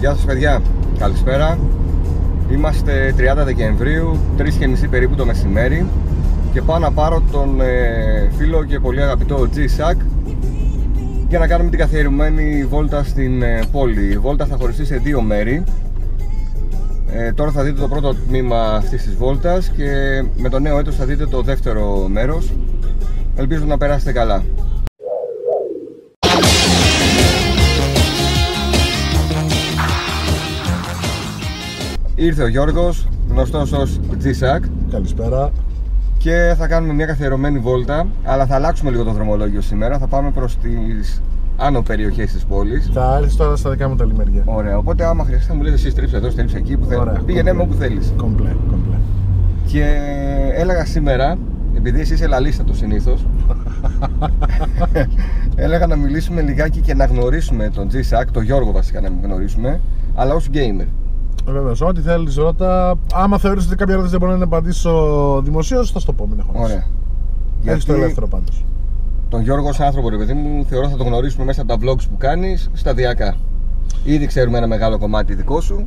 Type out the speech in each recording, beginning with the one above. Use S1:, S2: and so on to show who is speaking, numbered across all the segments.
S1: Γεια σας παιδιά, καλησπέρα Είμαστε 30 Δεκεμβρίου, 3.30 περίπου το μεσημέρι και πάω να πάρω τον ε, φίλο και πολύ αγαπητό G-Sack για να κάνουμε την καθιερωμένη βόλτα στην ε, πόλη. Η βόλτα θα χωριστεί σε δύο μέρη ε, τώρα θα δείτε το πρώτο τμήμα αυτής της βόλτας και με το νέο έτος θα δείτε το δεύτερο μέρος. Ελπίζω να περάσετε καλά. Ήρθε ο Γιώργος, γνωστός ως G-Sack
S2: Καλησπέρα.
S1: και θα κάνουμε μια καθιερωμένη βόλτα αλλά θα αλλάξουμε λίγο το δρομολόγιο σήμερα θα πάμε προς τις άνω περιοχές της πόλης
S2: Θα έρθεις τώρα στα δικά μου τα λιμέρια.
S1: Ωραία, οπότε άμα χρειαστεί θα μου λέτε εσύ στρίψε εδώ, στρίψε εκεί που θέλεις.
S2: Ωραία,
S1: Πήγαινε με
S2: κομπλέ.
S1: όπου θέλεις
S2: Κομπλέ, κομπλέ.
S1: Και έλεγα σήμερα, επειδή εσύ είσαι λαλίστατος συνήθως, έλεγα να μιλήσουμε λιγάκι και να γνωρίσουμε τον G-Sack, τον Γιώργο βασικά να μην γνωρίσουμε, αλλά ως gamer.
S2: Βεβαίως, ό,τι θέλεις ρώτα. Άμα θεωρείς ότι κάποια ερώτηση δεν μπορώ να απαντήσω δημοσίως, θα σου το πω. Μην έχω
S1: Ωραία.
S2: Έχεις το ελεύθερο πάντως.
S1: τον Γιώργος ως άνθρωπο, ρε παιδί μου, θεωρώ θα τον γνωρίσουμε μέσα από τα vlogs που κάνεις σταδιακά. Ήδη ξέρουμε ένα μεγάλο κομμάτι δικό σου.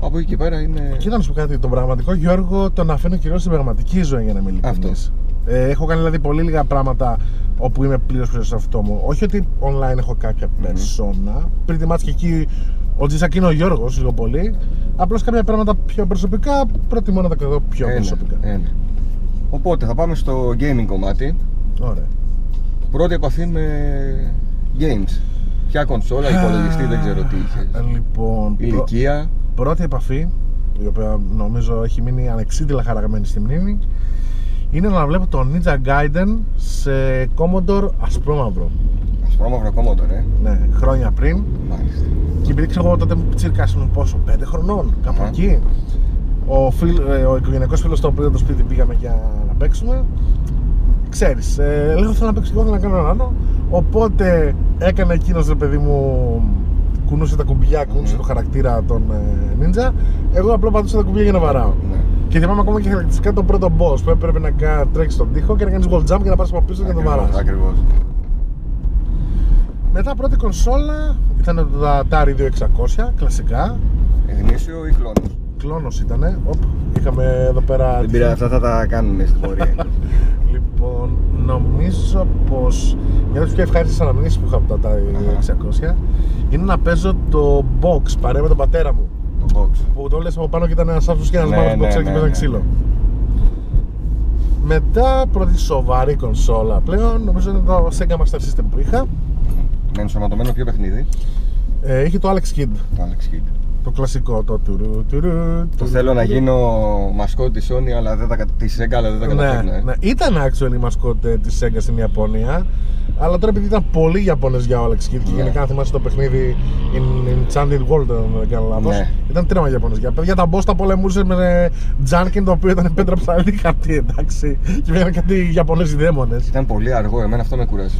S1: Από εκεί και πέρα είναι.
S2: Κοίτα να σου πω κάτι. Τον πραγματικό Γιώργο τον αφήνω κυρίως στην πραγματική ζωή για να είμαι
S1: Αυτό.
S2: ειλικρινής. Ε, έχω κάνει δηλαδή πολύ λίγα πράγματα όπου είμαι πλήρως πίσω σε αυτό μου. Όχι ότι online έχω κάποια περσόνα. Πριν τη μάτια και εκεί ο Τζισακ είναι ο Γιώργος, λίγο πολύ. Απλώς κάποια πράγματα πιο προσωπικά προτιμώ να τα κρατώ πιο
S1: Ένα,
S2: προσωπικά.
S1: ένα. Οπότε θα πάμε στο gaming κομμάτι.
S2: Ωραία.
S1: Πρώτη επαφή με games. Ποια κονσόλα, υπολογιστή, δεν ξέρω τι είχες.
S2: Λοιπόν, πρω-
S1: Ηλικία.
S2: πρώτη επαφή, η οποία νομίζω έχει μείνει ανεξίτηλα χαραγμένη στη μνήμη, είναι να βλέπω το Ninja Gaiden σε Commodore ασπρόμαυρο.
S1: Ασπρόμαυρο Commodore, ε.
S2: Ναι, χρόνια πριν.
S1: Μάλιστα.
S2: Και επειδή ξέρω εγώ τότε μου τσίρκας ήμουν πόσο, 5 χρονών, κάπου
S1: Αχα.
S2: εκεί. Ο, φιλ, ε, ο οικογενειακός φίλος στο οποίο το σπίτι πήγαμε για να παίξουμε. Ξέρεις, ε, λίγο θέλω να παίξω και εγώ, θέλω να κάνω ένα άλλο. Οπότε έκανε εκείνος ρε παιδί μου, κουνούσε τα κουμπιά, κουνούσε
S1: Μμμ.
S2: το χαρακτήρα των ε, ninja. Εγώ απλά πατούσα τα κουμπιά για να βαράω.
S1: Ναι.
S2: Και θυμάμαι ακόμα και χαρακτηριστικά τον πρώτο boss που έπρεπε να κα- τρέξεις στον τοίχο και να κάνεις wall jump και να πάρεις από πίσω και να τον
S1: Ακριβώς,
S2: βαράς.
S1: Ακριβώς.
S2: Μετά πρώτη κονσόλα ήταν το Atari 2600, κλασικά.
S1: Γνήσιο ή κλόνος;
S2: Κλόνος ήτανε. Οπ, είχαμε εδώ πέρα.
S1: Δεν πειράζει, αυτά θα τα κάνουμε στην πορεία.
S2: Λοιπόν, νομίζω πως μια από τις πιο ευχάριστες αναμνήσεις που είχα από το Atari 600 είναι να παίζω το box παρέα με τον πατέρα μου.
S1: το box.
S2: Που το λες από πάνω και ήταν ένας άνθρωπος και ένας
S1: Ναι,
S2: μαύρος
S1: ναι,
S2: boxer
S1: ναι,
S2: και
S1: ναι,
S2: παίζανε
S1: ναι.
S2: ξύλο. Μετά πρώτη σοβαρή κονσόλα πλέον, νομίζω είναι το Sega Master System που είχα.
S1: Με ενσωματωμένο ποιο παιχνίδι;
S2: Ε, είχε το Alex Kidd,
S1: Το Alex Kidd.
S2: το κλασικό, το τουρου, τουρου,
S1: Το
S2: τουρου,
S1: θέλω να
S2: τουρου.
S1: γίνω μασκότ της Sony, αλλά δεν τα, κα- της Sega, αλλά δεν τα καταφέρνω.
S2: Ναι,
S1: ε.
S2: ναι. Ήταν actually μασκότε της Sega στην Ιαπωνία. Αλλά τώρα επειδή ήταν πολύ Ιαπωνές για ο Alex Kidd και
S1: Ναι.
S2: γενικά αν θυμάσαι το παιχνίδι in Enchanted World, αν δεν κάνω λάθος.
S1: Ναι.
S2: Ήταν τρέμα Ιαπωνές. Για παιδιά τα boss τα πολεμούσε με Τζάνκιν το οποίο ήταν πέτρα ψαλίδι χαρτί, εντάξει. Και βγαίνανε κάτι Ιαπωνέζοι δαίμονες.
S1: Ήταν πολύ αργό, εμένα αυτό με κουράζει.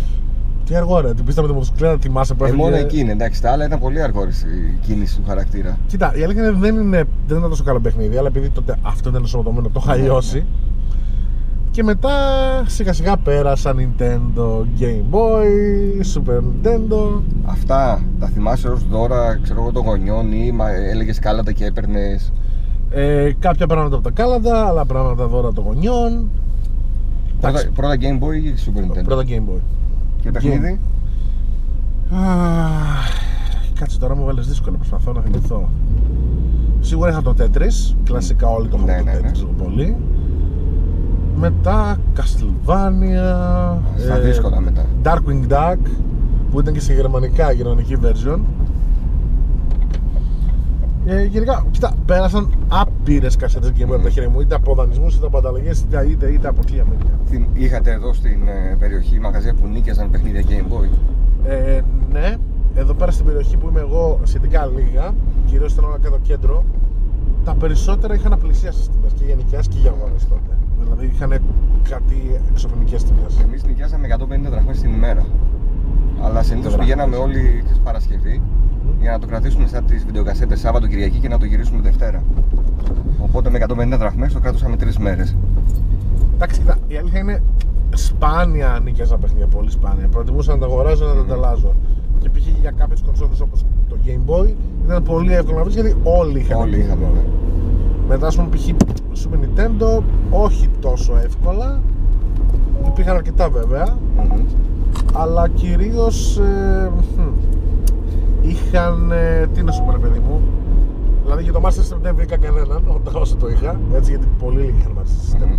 S2: Τι αργό ρε, την πίστα με τη μοτοσυκλέτα, θυμάσαι που
S1: Ε,
S2: έφυγε.
S1: μόνο εκεί είναι, εντάξει, τα άλλα ήταν πολύ αργό ρε, η κίνηση του χαρακτήρα.
S2: Κοίτα, η αλήθεια είναι δεν, είναι, δεν ήταν τόσο καλό παιχνίδι, αλλά επειδή τότε αυτό ήταν ενσωματωμένο, το είχα
S1: Ναι,
S2: λιώσει. Και μετά σιγά σιγά πέρασα Nintendo, Game Boy, Super Nintendo.
S1: Αυτά τα θυμάσαι ως δώρα, ξέρω εγώ, των γονιών ή μα, έλεγες κάλατα και έπαιρνες
S2: Ε, κάποια πράγματα από τα κάλαντα, άλλα πράγματα δώρα των γονιών.
S1: Πρώτα,
S2: Εντάξει.
S1: πρώτα Game Boy ή Super Nintendo;
S2: Πρώτα Game Boy.
S1: Και παιχνίδι.
S2: Αχ, Κάτσε τώρα μου βάλες δύσκολο, προσπαθώ να θυμηθώ. Σίγουρα είχα το Tetris, κλασικά όλοι το
S1: Ναι,
S2: είχαμε
S1: ναι,
S2: το
S1: ναι.
S2: Tetris λίγο πολύ. Μετά Castlevania.
S1: Στα
S2: ε,
S1: δύσκολα μετά.
S2: Darkwing Duck που ήταν και σε γερμανικά γερμανική version. Ε, γενικά, κοίτα, πέρασαν άπειρες κασέτες Game Boy από τα χέρια μου, είτε από δανεισμούς, είτε από ανταλλαγές, είτε, είτε, είτε από χίλια μίλια.
S1: Θυμ- Είχατε εδώ στην ε, περιοχή μαγαζιά που νίκιαζαν παιχνίδια Game Boy;
S2: Ε, ναι, εδώ πέρα στην περιοχή που είμαι εγώ σχετικά λίγα, κυρίως ήταν όλα κάτω κέντρο, τα περισσότερα είχαν απλησίασει τιμέ και για νοικιάσει και για αγορέ τότε. Δηλαδή είχαν κάτι εξωφρενικές τιμές.
S1: Εμείς νοικιάζαμε 150 δραχμές την ημέρα. Αλλά συνήθως
S2: Δραχμές.
S1: πηγαίναμε όλοι τις Παρασκευή για να το κρατήσουμε σαν τις βιντεοκασέτες Σάββατο Κυριακή και να το γυρίσουμε Δευτέρα. Οπότε με 150 δραχμές το κρατούσαμε τρεις μέρες.
S2: Εντάξει, κοίτα, η αλήθεια είναι σπάνια νοικιάζα παιχνίδια, πολύ σπάνια. Προτιμούσα να τα αγοράζω να τα ανταλλάζω. Και π.χ. για κάποιες κονσόλες όπως το Game Boy ήταν πολύ εύκολο να βρεις γιατί όλοι είχαν.
S1: Όλοι είχαν, ναι.
S2: Μετά, ας πούμε, π.χ. Super Nintendo, όχι τόσο εύκολα. Υπήρχαν αρκετά βέβαια,
S1: Μμμ.
S2: αλλά κυρίως είχαν. ε, τι να σου πω, ρε παιδί μου. Δηλαδή για το Master System δεν βρήκα κανέναν όταν όσο το είχα. Έτσι, γιατί πολύ λίγοι είχαν Master System.
S1: Μμμ.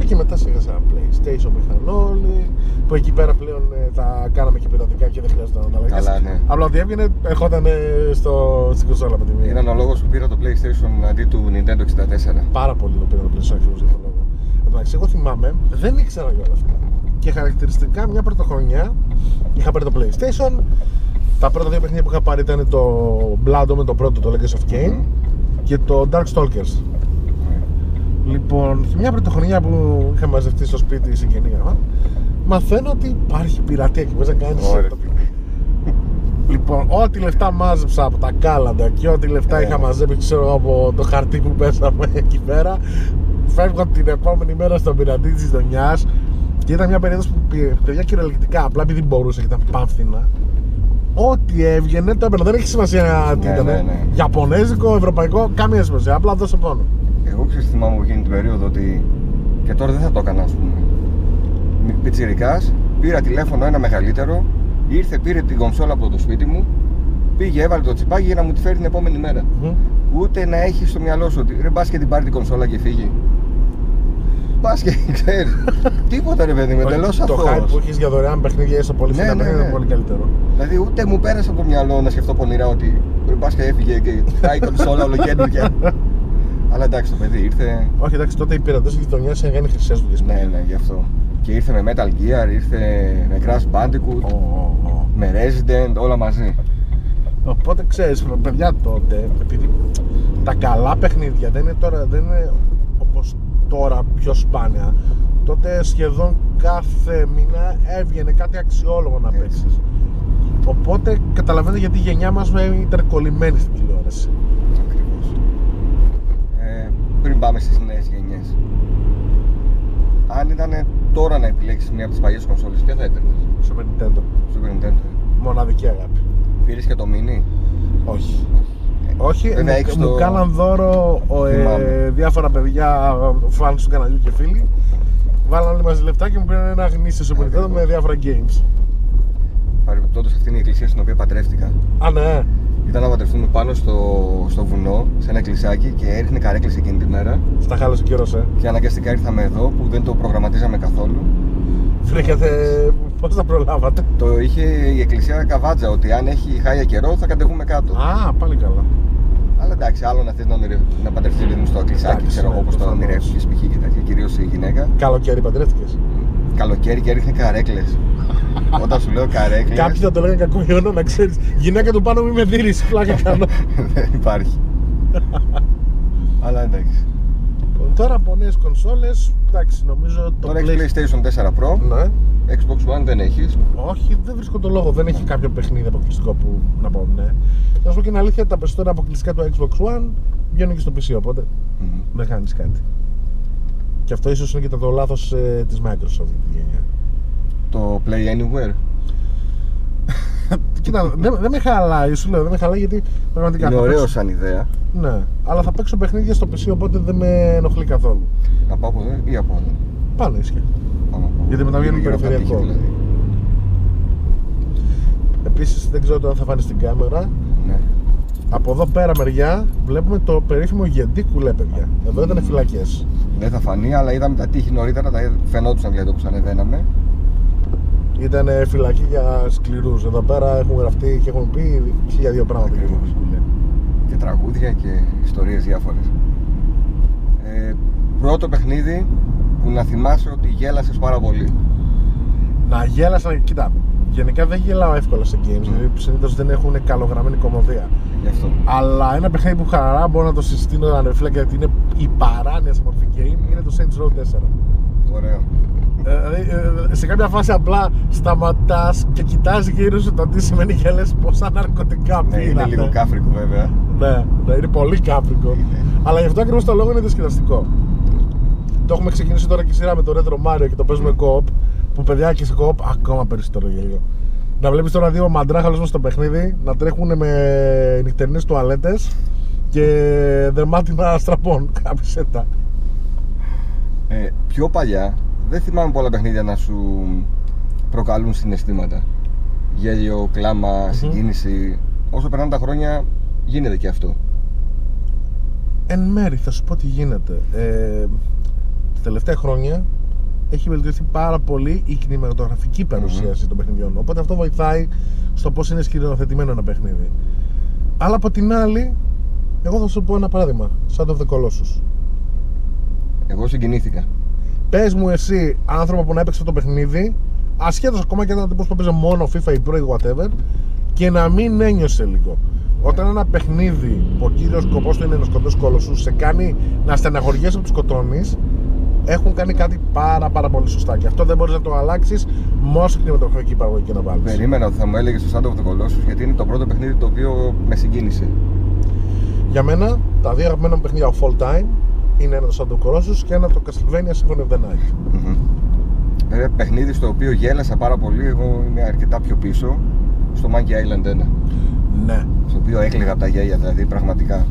S2: Ε, Και μετά σιγά σιγά PlayStation που είχαν όλοι. Που εκεί πέρα πλέον ε, τα κάναμε και πειρατικά και δεν χρειάζεται να τα
S1: Καλά, ναι.
S2: Απλά ότι έβγαινε, ερχόταν ε, στο, στην κονσόλα με τη μία.
S1: Ήταν ο λόγος που πήρα το PlayStation αντί του Nintendo 64.
S2: Πάρα πολύ το πήρα το PlayStation ακριβώς για αυτόν τον λόγο. Εντάξει, εγώ θυμάμαι, δεν ήξερα για όλα αυτά. Και χαρακτηριστικά μια πρωτοχρονιά είχα πάρει το PlayStation. Τα πρώτα δύο παιχνίδια που είχα πάρει ήταν το Blood με το πρώτο, το Legacy of Kain
S1: Μμμ.
S2: και το Darkstalkers. Λοιπόν, μια πρωτοχρονιά που είχα μαζευτεί στο σπίτι η συγγενή μου, μαθαίνω ότι υπάρχει πειρατεία και μπορείς να κάνεις.
S1: Ωραία.
S2: Λοιπόν, ό,τι λεφτά μάζεψα από τα κάλαντα και ό,τι λεφτά
S1: Ε.
S2: είχα μαζέψει ξέρω, από το χαρτί που πέσαμε εκεί πέρα, φεύγω την επόμενη μέρα στον πειρατή της Δονιάς και ήταν μια περίοδος που πήρε παιδιά κυριολεκτικά απλά επειδή μπορούσε και ήταν πάμφθηνα. Ό,τι έβγαινε το έπαιρνα. Δεν έχει σημασία τι
S1: Ναι,
S2: ήταν.
S1: ναι, ναι.
S2: Ιαπωνέζικο, ευρωπαϊκό, καμία σημασία. Απλά δώσε πόνο.
S1: Εγώ ξέρεις θυμάμαι που εκείνη την περίοδο ότι και τώρα δεν θα το έκανα, ας πούμε. Πιτσιρικάς, πήρα τηλέφωνο ένα μεγαλύτερο, ήρθε, πήρε την κονσόλα από το σπίτι μου, πήγε, έβαλε το τσιπάκι για να μου τη φέρει την επόμενη μέρα.
S2: Μμμ.
S1: Ούτε να έχει στο μυαλό σου ότι ρε μπας και την πάρει την κονσόλα και φύγει. Μπας και ξέρεις. Τίποτα ρε παιδί μου, εντελώς
S2: Το hype
S1: αθώος.
S2: που έχεις για δωρεάν παιχνίδια στο πολύ
S1: Ναι,
S2: φθηνά
S1: ναι,
S2: παιχνίδια
S1: ναι.
S2: είναι πολύ καλύτερο.
S1: Δηλαδή ούτε μου πέρασε από το μυαλό να σκεφτώ πονηρά ότι ρε μπας και έφυγε και πάει η κονσόλα ολοκέντρια. Αλλά εντάξει το παιδί ήρθε,
S2: Όχι, εντάξει, τότε οι πειρατές της γειτονιάς είχαν κάνει χρυσές δουλειές.
S1: Ναι, ναι, γι' αυτό. Και ήρθε με Metal Gear, ήρθε με Crash Bandicoot, με Resident, όλα μαζί.
S2: Οπότε ξέρεις, παιδιά τότε, επειδή τα καλά παιχνίδια δεν είναι τώρα, δεν είναι όπω τώρα πιο σπάνια. Τότε σχεδόν κάθε μήνα έβγαινε κάτι αξιόλογο να
S1: Έτσι.
S2: παίξεις. Οπότε καταλαβαίνετε γιατί η γενιά μας ήταν κολλημένη στην τηλεόραση.
S1: Ακριβώς. Ε, πριν πάμε στις νέες γενιές. Αν ήταν τώρα να επιλέξεις μία από τις παλιές κονσόλες, ποια θα έπαιρνες;
S2: Super Nintendo.
S1: Super Nintendo.
S2: Μοναδική αγάπη.
S1: Πήρες και το Mini;
S2: Όχι. Όχι,
S1: Βέβαια,
S2: μου,
S1: έχεις
S2: μου
S1: το-
S2: κάναν δώρο ο, ε,
S1: Θυμάμαι.
S2: διάφορα παιδιά, φαν του καναλιού και φίλοι. Βάλαν όλοι μαζί λεφτά και μου πήραν ένα γνήσιο Super Nintendo
S1: Ακριβώς.
S2: με διάφορα games.
S1: Παρεμπιπτόντως αυτή είναι η εκκλησία στην οποία παντρεύτηκα.
S2: Α, ναι.
S1: Ήταν να παντρευτούμε πάνω στο, στο βουνό, σε ένα εκκλησάκι και έριχνε καρέκλες εκείνη τη μέρα.
S2: Στα χάλασε ο καιρός, ε.
S1: Και αναγκαστικά ήρθαμε εδώ που δεν το προγραμματίζαμε καθόλου.
S2: Βρήκατε. Πώς τα προλάβατε;
S1: Το είχε η εκκλησία καβάτζα ότι αν έχει χάλια καιρό θα κατεβούμε κάτω.
S2: Α, πάλι καλά.
S1: Αλλά εντάξει, άλλο να θες να, ονειρε... να παντρευτείς παιδί μου στο εκκλησάκι,
S2: Εντάξει,
S1: ξέρω
S2: ναι,
S1: εγώ όπως το
S2: προφανώς.
S1: ονειρεύτηκε π.χ. και τέτοια, κυρίως η γυναίκα.
S2: Καλοκαίρι παντρεύτηκες.
S1: Καλοκαίρι και έριχνε καρέκλες. Όταν σου λέω καρέκλε.
S2: Κάποιοι θα το λέγανε κακό ιόνο να ξέρεις. Γυναίκα του πάνω μη με δίνεις. Πλάκα κάνω.
S1: δεν υπάρχει. Αλλά εντάξει.
S2: Τώρα από νέες κονσόλες, εντάξει, νομίζω το
S1: Τώρα έχεις
S2: PlayStation-
S1: PlayStation 4 Pro,
S2: Ναι.
S1: Xbox One δεν έχεις.
S2: Όχι, δεν βρίσκω το λόγο. Δεν έχει κάποιο παιχνίδι αποκλειστικό που να πω ναι. Να σου πω και την αλήθεια, τα περισσότερα αποκλειστικά του Xbox One βγαίνουν και στο PC, οπότε δεν κάνεις κάτι. Και αυτό ίσως είναι και το λάθος ε, της Microsoft αυτή τη γενιά.
S1: Το Play Anywhere.
S2: Κοίτα, δεν, δεν με χαλάει, σου λέω, δεν με χαλάει γιατί πραγματικά.
S1: Είναι
S2: θα
S1: ωραίο
S2: παίξω-
S1: σαν ιδέα.
S2: Ναι, αλλά θα παίξω παιχνίδια στο PC, οπότε δεν με ενοχλεί καθόλου.
S1: Να πάω από εδώ ή από εδώ;
S2: Πάνω ίσια.
S1: Πάμε από εδώ.
S2: Γιατί μετά βγαίνουν
S1: Γύρω από τα
S2: περιφερειακό.
S1: τείχη, δηλαδή.
S2: Επίσης, δεν ξέρω το αν θα φάνεις στην κάμερα.
S1: Ναι.
S2: Από εδώ πέρα μεριά βλέπουμε το περίφημο γεντή κουλέ, παιδιά. Εδώ ήταν φυλακές.
S1: Δεν θα φανεί, αλλά είδαμε τα τείχη νωρίτερα, τα φαινόντουσαν δηλαδή όπως ανεβαίναμε.
S2: Ήταν φυλακή για σκληρούς. Εδώ πέρα έχουν γραφτεί και έχουν πει χίλια δύο πράγματα για το
S1: Ακριβώς.
S2: κουλέ.
S1: και τραγούδια και ιστορίες διάφορες. Ε, πρώτο παιχνίδι που να θυμάσαι ότι γέλασες πάρα πολύ.
S2: Να γέλασα, κοίτα. Γενικά δεν γελάω εύκολα σε games, δηλαδή συνήθως δεν έχουν καλογραμμένη κομμωδία.
S1: Γι' αυτό.
S2: Αλλά ένα παιχνίδι που χαρά μπορώ να το συστήνω ανεφλέγκα γιατί είναι η παράνοια σε μορφή game είναι το Saints Row 4.
S1: Ωραίο.
S2: Ε, Δηλαδή, ε, σε κάποια φάση απλά σταματάς και κοιτάζει γύρω σου το τι σημαίνει και λες πόσα ναρκωτικά
S1: Ναι, είναι
S2: πήρανε.
S1: λίγο κάφρικο βέβαια.
S2: Ναι, ναι, είναι πολύ κάπρικο.
S1: Είναι.
S2: Αλλά γι' αυτό ακριβώς το λόγο είναι διασκεδαστικό. Το έχουμε ξεκινήσει τώρα και σειρά με το Retro Mario και το παίζουμε co-op. Που παιδιά και σε co-op ακόμα περισσότερο γέλιο. Να βλέπεις τώρα δύο μαντράχαλου μέσα στο παιχνίδι να τρέχουν με νυχτερινές τουαλέτες και δερμάτινα στραπών. Κάπισέτα.
S1: Ε, πιο παλιά δεν θυμάμαι πολλά παιχνίδια να σου προκαλούν συναισθήματα. Γέλιο, κλάμα, συγκίνηση. Όσο περνάνε τα χρόνια γίνεται και αυτό.
S2: Εν μέρη θα σου πω τι γίνεται. Ε, τα τελευταία χρόνια έχει βελτιωθεί πάρα πολύ η κινηματογραφική παρουσίαση των παιχνιδιών. Οπότε αυτό βοηθάει στο πώς είναι σκηνοθετημένο ένα παιχνίδι. Αλλά από την άλλη, εγώ θα σου πω ένα παράδειγμα. Σαν το The Colossus.
S1: Εγώ συγκινήθηκα.
S2: Πες μου εσύ, άνθρωπο που να έπαιξε το παιχνίδι, ασχέτως ακόμα και ήταν τύπος που έπαιζε μόνο FIFA ή Pro ή whatever, και να μην ένιωσε λίγο. Όταν ένα παιχνίδι που ο κύριος σκοπός του είναι να σκοτώσει κόλωσου, σε κάνει να στεναχωριέσαι που τους σκοτώνεις, έχουν κάνει κάτι πάρα, πάρα πολύ σωστά. Και αυτό δεν μπορείς να το αλλάξεις μόνο στην κινηματογραφική παραγωγή και να βάλεις.
S1: Περίμενα ότι θα μου έλεγες το Shadow of the Colossus γιατί είναι το πρώτο παιχνίδι το οποίο με συγκίνησε.
S2: Για μένα, τα δύο αγαπημένα μου παιχνίδια of all time είναι ένας το Shadow of the Colossus και ένα το Castlevania Symphony of the Night.
S1: Μμμ. Βέβαια, παιχνίδι στο οποίο γέλασα πάρα πολύ, εγώ είμαι αρκετά πιο πίσω, στο Monkey Island 1.
S2: Ναι.
S1: Στο οποίο έκλαιγα από τα γέλια, δηλαδή πραγματικά.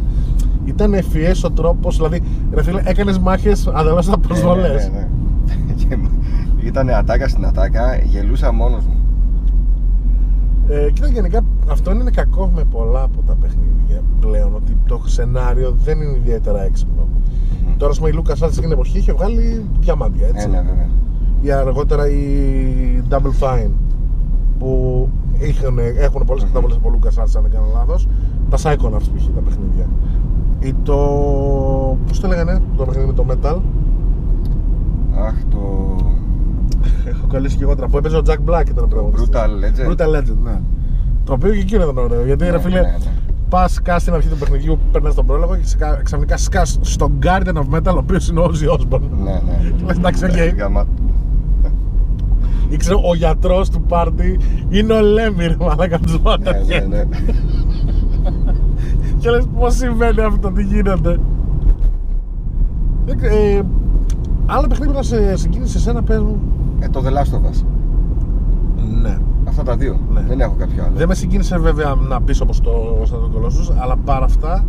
S2: Ήταν ευφυές ο τρόπος, δηλαδή, ρε φίλε, έκανες μάχες αδελφές από προσβολέ.
S1: Ναι, ναι, ναι. Και Ήταν ατάκα στην ατάκα, γελούσα μόνος μου.
S2: Ε, κοίτα, γενικά αυτό είναι κακό με πολλά από τα παιχνίδια πλέον. Ότι το σενάριο δεν είναι ιδιαίτερα έξυπνο. Τώρα, ας πούμε, η Lucas Arts εκείνη την εποχή είχε βγάλει διαμάντια, έτσι.
S1: Ε, ναι, βέβαια.
S2: Ή αργότερα η Double Fine που είχαν, έχουν πολλές καταβολές από Lucas Arts, αν δεν κάνω λάθος. Τα Psychonauts που είχε τα παιχνίδια. Ή το. Πώς το λέγανε το παιχνίδι με το Metal;
S1: Αχ, το
S2: Έχω κολλήσει και εγώ τώρα. Που έπαιζε ο Jack Black ήταν ο πρωταγωνιστής.
S1: Brutal Legend.
S2: Brutal Legend, ναι. Το οποίο και εκείνο ήταν ωραίο. Γιατί
S1: Ναι,
S2: ρε φίλε,
S1: ναι, ναι.
S2: πας σκας στην αρχή του παιχνιδιού, περνά τον πρόλογο και σκα- ξαφνικά σκας στον Guardian of Metal, ο οποίος είναι ο Ozzy Osbourne.
S1: Ναι, ναι.
S2: Και λες, εντάξει, οκ.
S1: Γάμα-
S2: Ή ξέρω, ο γιατρός του πάρτι είναι ο Lemmy, ρε μαλάκα τους
S1: Ναι, ναι, ναι.
S2: Και λες, πώς συμβαίνει αυτό, τι γίνεται. Δεν ξέ- Ε, άλλο παιχνίδι που να σε συγκίνησε εσένα, πες μου.
S1: Ε, το The Last of Us.
S2: Ναι.
S1: Αυτά τα δύο.
S2: Ναι.
S1: Δεν έχω κάποιο άλλο.
S2: Δεν με συγκίνησε βέβαια να μπει όπω το Shadow of the Colossus, αλλά παρά αυτά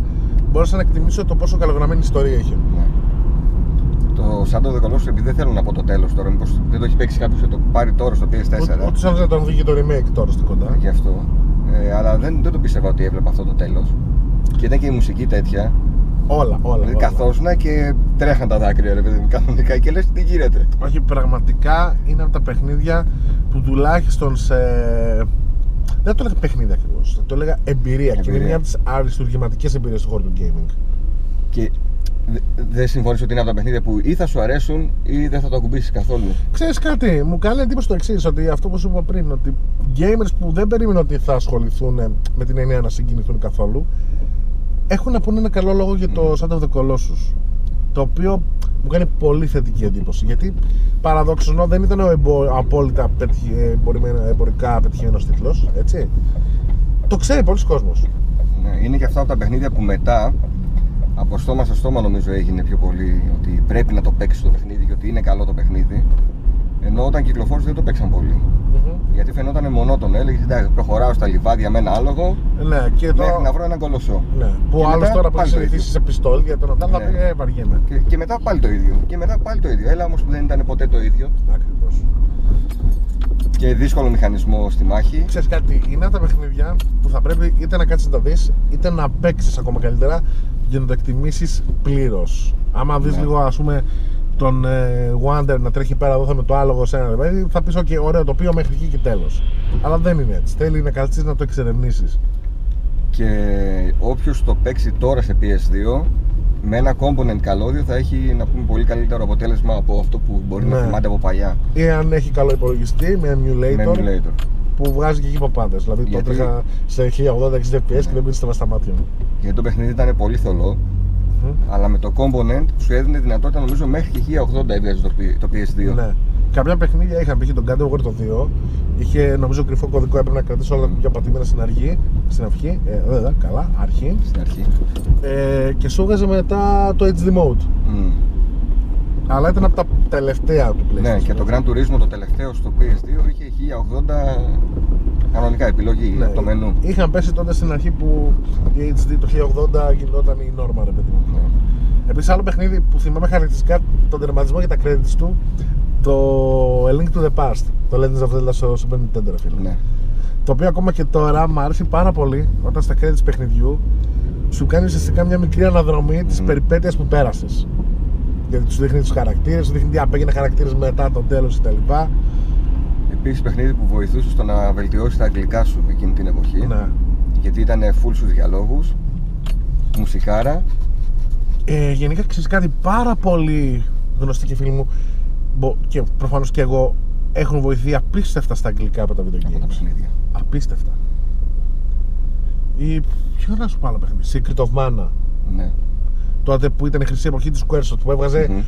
S2: μπόρεσα να εκτιμήσω το πόσο καλογραμμένη ιστορία είχε.
S1: Ναι. Το Shadow of the Colossus, επειδή δεν θέλω να πω το τέλος τώρα, μήπως δεν το έχει παίξει κάποιος και το πάρει τώρα στο PS4.
S2: Ούτε σαν να τον βγήκε το remake τώρα στην κοντά.
S1: Γι' αυτό. Ε, αλλά δεν, δεν το πίστευα ότι έβλεπα αυτό το τέλος. Και ήταν και η μουσική τέτοια.
S2: Όλα, όλα.
S1: Δηλαδή
S2: όλα.
S1: καθόσουνα και τρέχαν τα δάκρυα, ρε παιδί μου, κανονικά και λες τι γίνεται.
S2: Όχι, πραγματικά είναι από τα παιχνίδια που τουλάχιστον σε. Δεν το έλεγα παιχνίδι ακριβώς. Το έλεγα εμπειρία. Και είναι
S1: Εμπειρία.
S2: μια από τις αριστουργηματικέ εμπειρίες του χώρου του gaming.
S1: Και δε- δεν συμφωνείς ότι είναι από τα παιχνίδια που ή θα σου αρέσουν ή δεν θα το ακουμπήσεις καθόλου.
S2: Ξέρεις κάτι, μου κάνει εντύπωση το εξής: Ότι αυτό που σου είπα πριν, ότι gamers που δεν περίμεναν ότι θα ασχοληθούν με την έννοια να συγκινηθούν καθόλου, έχουν να πούνε ένα καλό λόγο για το Shadow of the Colossus. Το οποίο μου κάνει πολύ θετική εντύπωση. Γιατί παραδόξως δεν ήταν ο εμπο- απόλυτα πετυχε- εμπορημένα- εμπορικά πετυχημένος τίτλος, έτσι. Το ξέρει πολλοί κόσμος.
S1: Ναι, είναι και αυτά από τα παιχνίδια που μετά από στόμα σε στόμα νομίζω έγινε πιο πολύ ότι πρέπει να το παίξει το παιχνίδι και ότι είναι καλό το παιχνίδι. Ενώ όταν κυκλοφόρησε δεν το παίξαν πολύ. Γιατί φαινόταν μονότονο. Έλεγε εντάξει, προχωράω στα λιβάδια με ένα άλογο
S2: Ναι, και
S1: μέχρι να
S2: τώρα.
S1: βρω έναν κολοσσό.
S2: Ναι, που
S1: Και
S2: ο άλλος
S1: μετά
S2: τώρα που
S1: πάλι
S2: έχει
S1: το ίδιο.
S2: συνηθίσει σε πιστόλ για τον Ατάλ θα
S1: Ναι.
S2: πει Ε, βαριέμαι.
S1: Και, και μετά πάλι το ίδιο. Και μετά πάλι το ίδιο. Έλα όμως που δεν ήταν ποτέ το ίδιο.
S2: Ακριβώς.
S1: Και δύσκολο μηχανισμό στη μάχη.
S2: Ξέρεις κάτι, είναι από τα παιχνίδια που θα πρέπει είτε να κάτσεις να τα δεις είτε να παίξεις ακόμα καλύτερα για να το εκτιμήσεις πλήρως. Άμα δεις
S1: Ναι.
S2: λίγο ας πούμε τον ε, Wander να τρέχει πέρα εδώ θα με το άλογο σε ένα ρεβέδι θα πεις ok ωραίο τοπίο μέχρι εκεί και τέλος. Αλλά δεν είναι έτσι. Θέλει να κάτσεις να το εξερευνήσεις.
S1: Και όποιος το παίξει τώρα σε PS2 με ένα component καλώδιο θα έχει να πούμε πολύ καλύτερο αποτέλεσμα από αυτό που μπορεί να
S2: Ναι.
S1: θυμάται από παλιά.
S2: Ή αν έχει καλό υπολογιστή με emulator,
S1: Με emulator.
S2: που βγάζει και εκεί παπάδες. Δηλαδή το
S1: Γιατί-
S2: τρέχα σε 1080-60 fps και δεν πήρε στα μάτια μου.
S1: Γιατί το παιχνίδι ήταν πολύ θολό,
S2: Μμ.
S1: αλλά με το component σου έδινε δυνατότητα νομίζω μέχρι και 1080 έβγαζε το, P- το PS2.
S2: Ναι. Κάποια παιχνίδια είχαν π.χ. τον God of War το 2. Είχε νομίζω κρυφό κωδικό, έπρεπε να κρατήσει όλα τα κουμπιά πατημένα στην αρχή. Στην αρχή, ε, βέβαια, καλά, αρχή.
S1: Στην αρχή.
S2: Ε, και σου έβγαζε μετά το HD mode.
S1: Μμ.
S2: Αλλά ήταν από τα τελευταία του PlayStation.
S1: Ναι, και το Gran Turismo το τελευταίο στο PS2 είχε 1080 Κανονικά επιλογή
S2: Ναι.
S1: από το μενού.
S2: Είχαν πέσει τότε στην αρχή που η HD το 1080 γινόταν η νόρμα, ρε παιδί μου.
S1: Ναι.
S2: Επίσης, άλλο παιχνίδι που θυμάμαι χαρακτηριστικά τον τερματισμό και τα credits του, το A Link to the Past. Το Legends of Zelda στο Super Nintendo, ρε φίλε.
S1: Ναι.
S2: Το οποίο ακόμα και τώρα μου αρέσει πάρα πολύ όταν στα credits παιχνιδιού σου κάνει ουσιαστικά μια μικρή αναδρομή της
S1: Μμμ.
S2: περιπέτειας που πέρασες. Γιατί σου δείχνει τους χαρακτήρες, σου δείχνει τι απέγινε χαρακτήρες μετά το τέλος κτλ.
S1: Επίσης, παιχνίδι που βοηθούσε στο να βελτιώσει τα αγγλικά σου εκείνη την εποχή.
S2: Ναι.
S1: Γιατί ήταν full στου διαλόγου, μουσικάρα.
S2: Ε, γενικά ξέρεις κάτι πάρα πολύ γνωστοί και φίλοι μου μπο- και προφανώς και εγώ έχουν βοηθεί απίστευτα στα αγγλικά από τα video
S1: από τα
S2: games.
S1: παιχνίδια.
S2: Απίστευτα. Ή ποιο να σου πω άλλο παιχνίδι. Secret of Mana.
S1: Ναι.
S2: Τότε που ήταν η χρυσή εποχή του Squaresoft που έβγαζε
S1: Μμμ.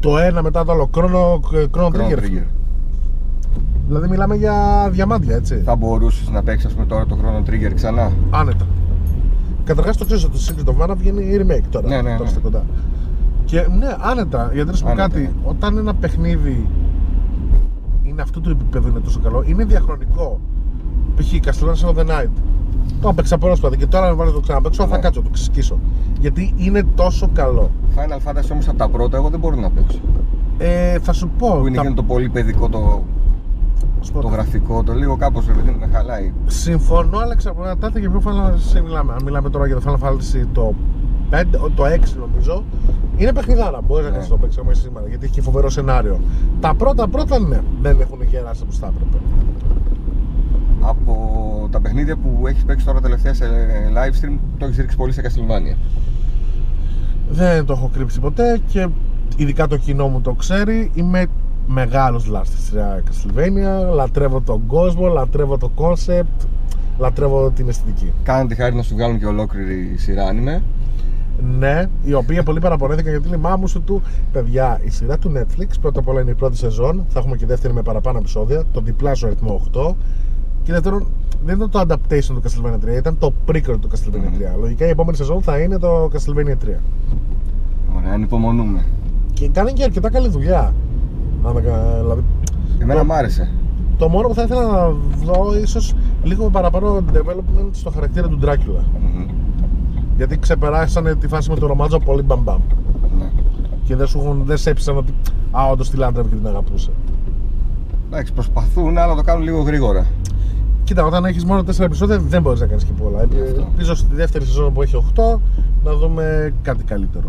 S2: το ένα μετά το άλλο. Chrono, Chrono
S1: Chrono
S2: Trigger.
S1: Trigger.
S2: Δηλαδή μιλάμε για διαμάντια, έτσι.
S1: Θα μπορούσες να παίξεις, ας πούμε, τώρα το Chrono Trigger ξανά;
S2: Άνετα. Καταρχάς το ξέρεις ότι το Secret of Mana βγαίνει η remake τώρα.
S1: Ναι, ναι,
S2: τώρα
S1: ναι.
S2: στα κοντά. Και ναι, άνετα. Γιατί να σου πω
S1: Άνετα,
S2: κάτι,
S1: ναι.
S2: όταν ένα παιχνίδι είναι αυτού του επίπεδου, είναι τόσο καλό, είναι διαχρονικό. Π.χ. Castlevania of the Night. Το έπαιξα πρόσφατα και τώρα με βάλει το ξαναπέξω, θα
S1: Ναι.
S2: κάτσω, το ξεσκίσω. Γιατί είναι τόσο καλό.
S1: Final Fantasy όμως από τα πρώτα, εγώ δεν μπορώ να παίξω.
S2: Ε, θα σου πω.
S1: Που είναι
S2: τα-
S1: εκείνο το πολύ παιδικό το,
S2: σου πω,
S1: το γραφικό, το λίγο κάπως δεν με χαλάει.
S2: Συμφωνώ, αλλά εξαρτάται για ποιο Final Fantasy μιλάμε. Αν μιλάμε τώρα για το Final Fantasy το 5, το 6 νομίζω, είναι παιχνιδάρα. Μπορείς να
S1: Ναι.
S2: κάνεις το παίξει ακόμα σήμερα γιατί έχει και φοβερό σενάριο. Τα πρώτα πρώτα ναι, δεν έχουν γεράσει όπω θα έπρεπε.
S1: Από τα παιχνίδια που έχεις παίξει τώρα τελευταία σε live stream, το έχεις ρίξει πολύ σε Castlevania.
S2: Δεν το έχω κρύψει ποτέ και ειδικά το κοινό μου το ξέρει. Είμαι μεγάλος λάστη στη σειρά Castlevania. Λατρεύω τον κόσμο, λατρεύω το concept, λατρεύω την αισθητική.
S1: Κάναν τη χάρη να σου βγάλουν και ολόκληρη σειρά anime.
S2: Ναι, η οποία πολύ παραπονέθηκαν γιατί λέει μάμου σου του παιδιά. Η σειρά του Netflix πρώτα απ' όλα είναι η πρώτη σεζόν. Θα έχουμε και δεύτερη με παραπάνω επεισόδια. Το διπλάσιο αριθμό 8. Και δεύτερον, δεν ήταν το adaptation του Castlevania 3, ήταν το prequel του Castlevania 3. Λογικά η επόμενη σεζόν θα είναι το Castlevania 3.
S1: Ωραία, ανυπομονούμε.
S2: Και κάνει και αρκετά καλή δουλειά. Αν δεν κα- Δηλαδή,
S1: Εμένα
S2: Το-
S1: μ' άρεσε.
S2: το μόνο που θα ήθελα να δω ίσως λίγο παραπάνω development στο χαρακτήρα του Dracula.
S1: Μμμ.
S2: Γιατί ξεπεράσανε τη φάση με το ρομάτζο πολύ μπαμπαμ.
S1: Ναι.
S2: Και δεν σου έχουν, δεν σε έψησαν ότι Α, όντως τη λάτρευε και την αγαπούσε.
S1: Εντάξει, προσπαθούν, αλλά το κάνουν λίγο γρήγορα.
S2: Κοίτα, όταν έχεις μόνο 4 επεισόδια δεν μπορείς να κάνεις και πολλά. Ε,
S1: Αυτό.
S2: Ελπίζω στη δεύτερη σεζόν που έχει 8 να δούμε κάτι καλύτερο.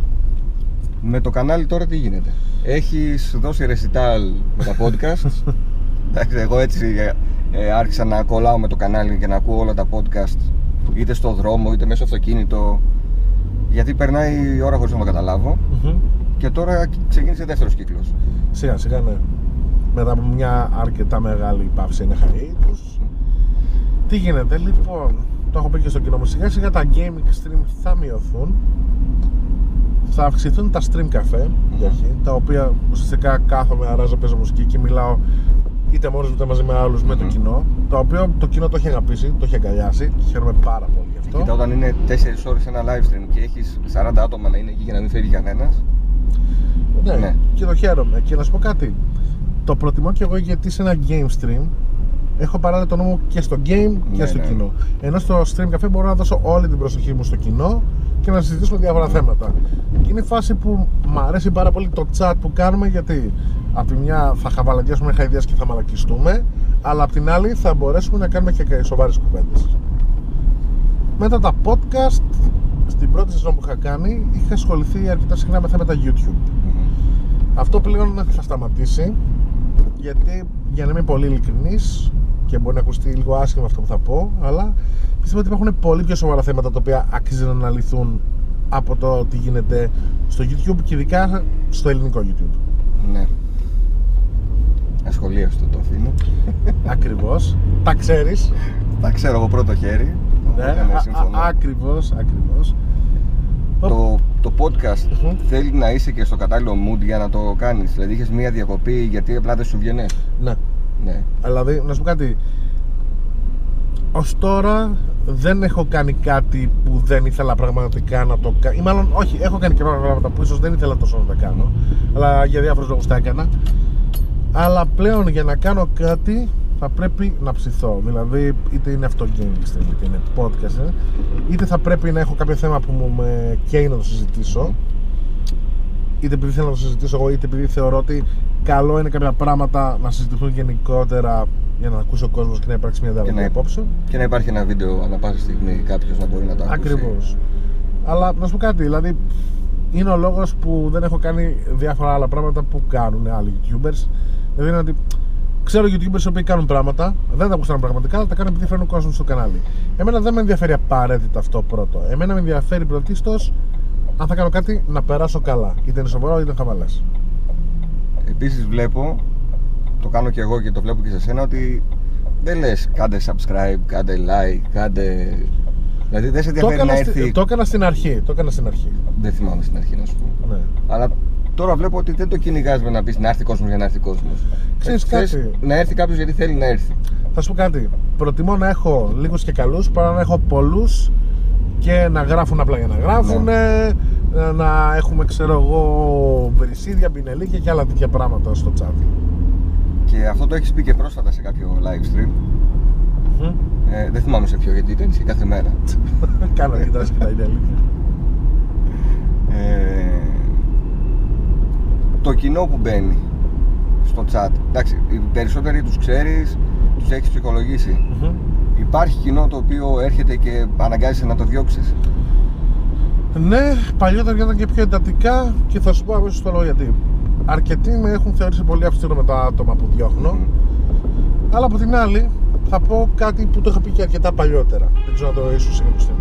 S1: Με το κανάλι τώρα τι γίνεται; Έχεις δώσει recital με τα podcast; Εντάξει, εγώ έτσι ε, ε, άρχισα να κολλάω με το κανάλι και να ακούω όλα τα podcast είτε στο δρόμο είτε μέσα στο αυτοκίνητο γιατί περνάει η ώρα χωρίς να το καταλάβω και τώρα ξεκίνησε δεύτερος κύκλος.
S2: Σιγά σιγά ναι. Μετά από μια αρκετά μεγάλη παύση είναι hiatus. Τι γίνεται, λοιπόν, το έχω πει και στο κοινό μου. Σιγά σιγά τα gaming stream θα μειωθούν. Θα αυξηθούν τα stream cafe για αρχή, τα οποία ουσιαστικά κάθομαι, αράζω, παίζω μουσική και μιλάω είτε μόνος μου είτε μαζί με άλλους με το
S1: Μμμ.
S2: κοινό. Το οποίο το κοινό το έχει αγαπήσει, το έχει αγκαλιάσει και χαίρομαι πάρα πολύ γι' αυτό.
S1: Κοίτα όταν είναι 4 ώρες ένα live stream και έχεις 40 άτομα να είναι εκεί και να μην φεύγει κανένας
S2: Ναι,
S1: Ναι.
S2: και το χαίρομαι. Και να σου πω κάτι. Το προτιμώ και εγώ γιατί σε ένα game stream έχω παράλληλα το νόμο μου και στο game και
S1: Ναι,
S2: στο
S1: ναι.
S2: κοινό. Ενώ στο stream cafe μπορώ να δώσω όλη την προσοχή μου στο κοινό και να συζητήσουμε διάφορα θέματα. Και είναι η φάση που μου αρέσει πάρα πολύ το chat που κάνουμε γιατί από τη μια θα χαβαλαδιάσουμε χαϊδιάς και θα μαλακιστούμε, αλλά από την άλλη θα μπορέσουμε να κάνουμε και σοβαρές κουβέντες. Μετά τα podcast, στην πρώτη σεζόν που είχα κάνει, είχα ασχοληθεί αρκετά συχνά με θέματα YouTube. Αυτό πλέον θα σταματήσει γιατί για να είμαι πολύ ειλικρινής και μπορεί να ακουστεί λίγο άσχημα αυτό που θα πω, αλλά πιστεύω ότι υπάρχουν πολύ πιο σοβαρά θέματα τα οποία αξίζει να αναλυθούν από το τι γίνεται στο YouTube και ειδικά στο ελληνικό YouTube.
S1: Ναι. Ασχολίαστο το αφήνω.
S2: Ακριβώς. Τα ξέρεις.
S1: Τα ξέρω από πρώτο χέρι.
S2: Ναι,
S1: οπότε ναι, συμφωνώ.
S2: ακριβώς, ακριβώς.
S1: το, το podcast
S2: Μμμ.
S1: θέλει να είσαι και στο κατάλληλο mood για να το κάνεις Δηλαδή είχες μία διακοπή γιατί απλά δεν σου βγαίνει
S2: Ναι.
S1: Ναι
S2: Δηλαδή, να σου πω κάτι. Ω τώρα δεν έχω κάνει κάτι που δεν ήθελα πραγματικά να το κάνω. Ή μάλλον, όχι, έχω κάνει και πράγματα που ίσως δεν ήθελα τόσο να τα κάνω. Αλλά για διάφορους λόγους τα έκανα. Αλλά πλέον για να κάνω κάτι θα πρέπει να ψηθώ. Δηλαδή, είτε είναι αυτό gaming stream, είτε είναι podcast, ε, είτε θα πρέπει να έχω κάποιο θέμα που μου με καίει να το συζητήσω, είτε επειδή θέλω να το συζητήσω εγώ, είτε επειδή θεωρώ ότι καλό είναι κάποια πράγματα να συζητηθούν γενικότερα για να ακούσει ο κόσμος και να υπάρξει μια
S1: Και
S2: διαδρομή
S1: να-
S2: απόψε.
S1: Και να υπάρχει ένα βίντεο ανά πάσα στιγμή κάποιος να μπορεί να το ακούσει.
S2: Ακριβώς. Αλλά να σου πω κάτι, δηλαδή είναι ο λόγος που δεν έχω κάνει διάφορα άλλα πράγματα που κάνουν άλλοι YouTubers. Δηλαδή είναι ότι ξέρω YouTubers οι οποίοι κάνουν πράγματα, δεν τα ακούσαν πραγματικά, αλλά τα κάνουν επειδή φέρνουν κόσμος στο κανάλι. Εμένα δεν με ενδιαφέρει απαραίτητα αυτό πρώτο. Εμένα με ενδιαφέρει πρωτίστω αν θα κάνω κάτι να περάσω καλά. Είτε είναι σοβαρό είτε είναι χαβαλέ.
S1: Επίσης βλέπω, το κάνω και εγώ και το βλέπω και σε σένα, ότι δεν λες κάντε subscribe, κάντε like, κάντε... Δηλαδή δεν σε
S2: Το,
S1: ενδιαφέρει να
S2: έκανα στη-
S1: έρθει...
S2: το έκανα στην αρχή. Το έκανα στην αρχή.
S1: Δεν θυμάμαι στην αρχή να σου πω.
S2: Ναι.
S1: Αλλά τώρα βλέπω ότι δεν το κυνηγάς με να πεις να έρθει κόσμος για να έρθει κόσμος.
S2: Ξέρεις
S1: Ε, θες
S2: κάτι;
S1: Να έρθει κάποιος γιατί θέλει να έρθει.
S2: Θα σου πω κάτι. Προτιμώ να έχω λίγους και καλούς παρά να έχω πολλούς και να γράφουν απλά για να γράφουν,
S1: Ναι.
S2: να έχουμε ξέρω εγώ βρυσίδια, πινελίκια και άλλα τέτοια πράγματα στο chat.
S1: Και αυτό το έχεις πει και πρόσφατα σε κάποιο live stream. Ε, δεν θυμάμαι σε ποιο γιατί ήταν και κάθε μέρα.
S2: Κάνω κοιτάς και τα είναι αλήθεια.
S1: Ε, το κοινό που μπαίνει στο chat, εντάξει, οι περισσότεροι τους ξέρεις, τους έχεις ψυχολογήσει.
S2: Μμμ.
S1: Υπάρχει κοινό το οποίο έρχεται και αναγκάζεσαι να το διώξεις;
S2: Ναι, παλιότερα ήταν και πιο εντατικά και θα σου πω αμέσως το λόγο γιατί. Αρκετοί με έχουν θεωρήσει πολύ αυστηρό με τα άτομα που διώχνω.
S1: Μμμ.
S2: Αλλά από την άλλη θα πω κάτι που το είχα πει και αρκετά παλιότερα. Δεν ξέρω αν το ίσως είναι πιστεύω.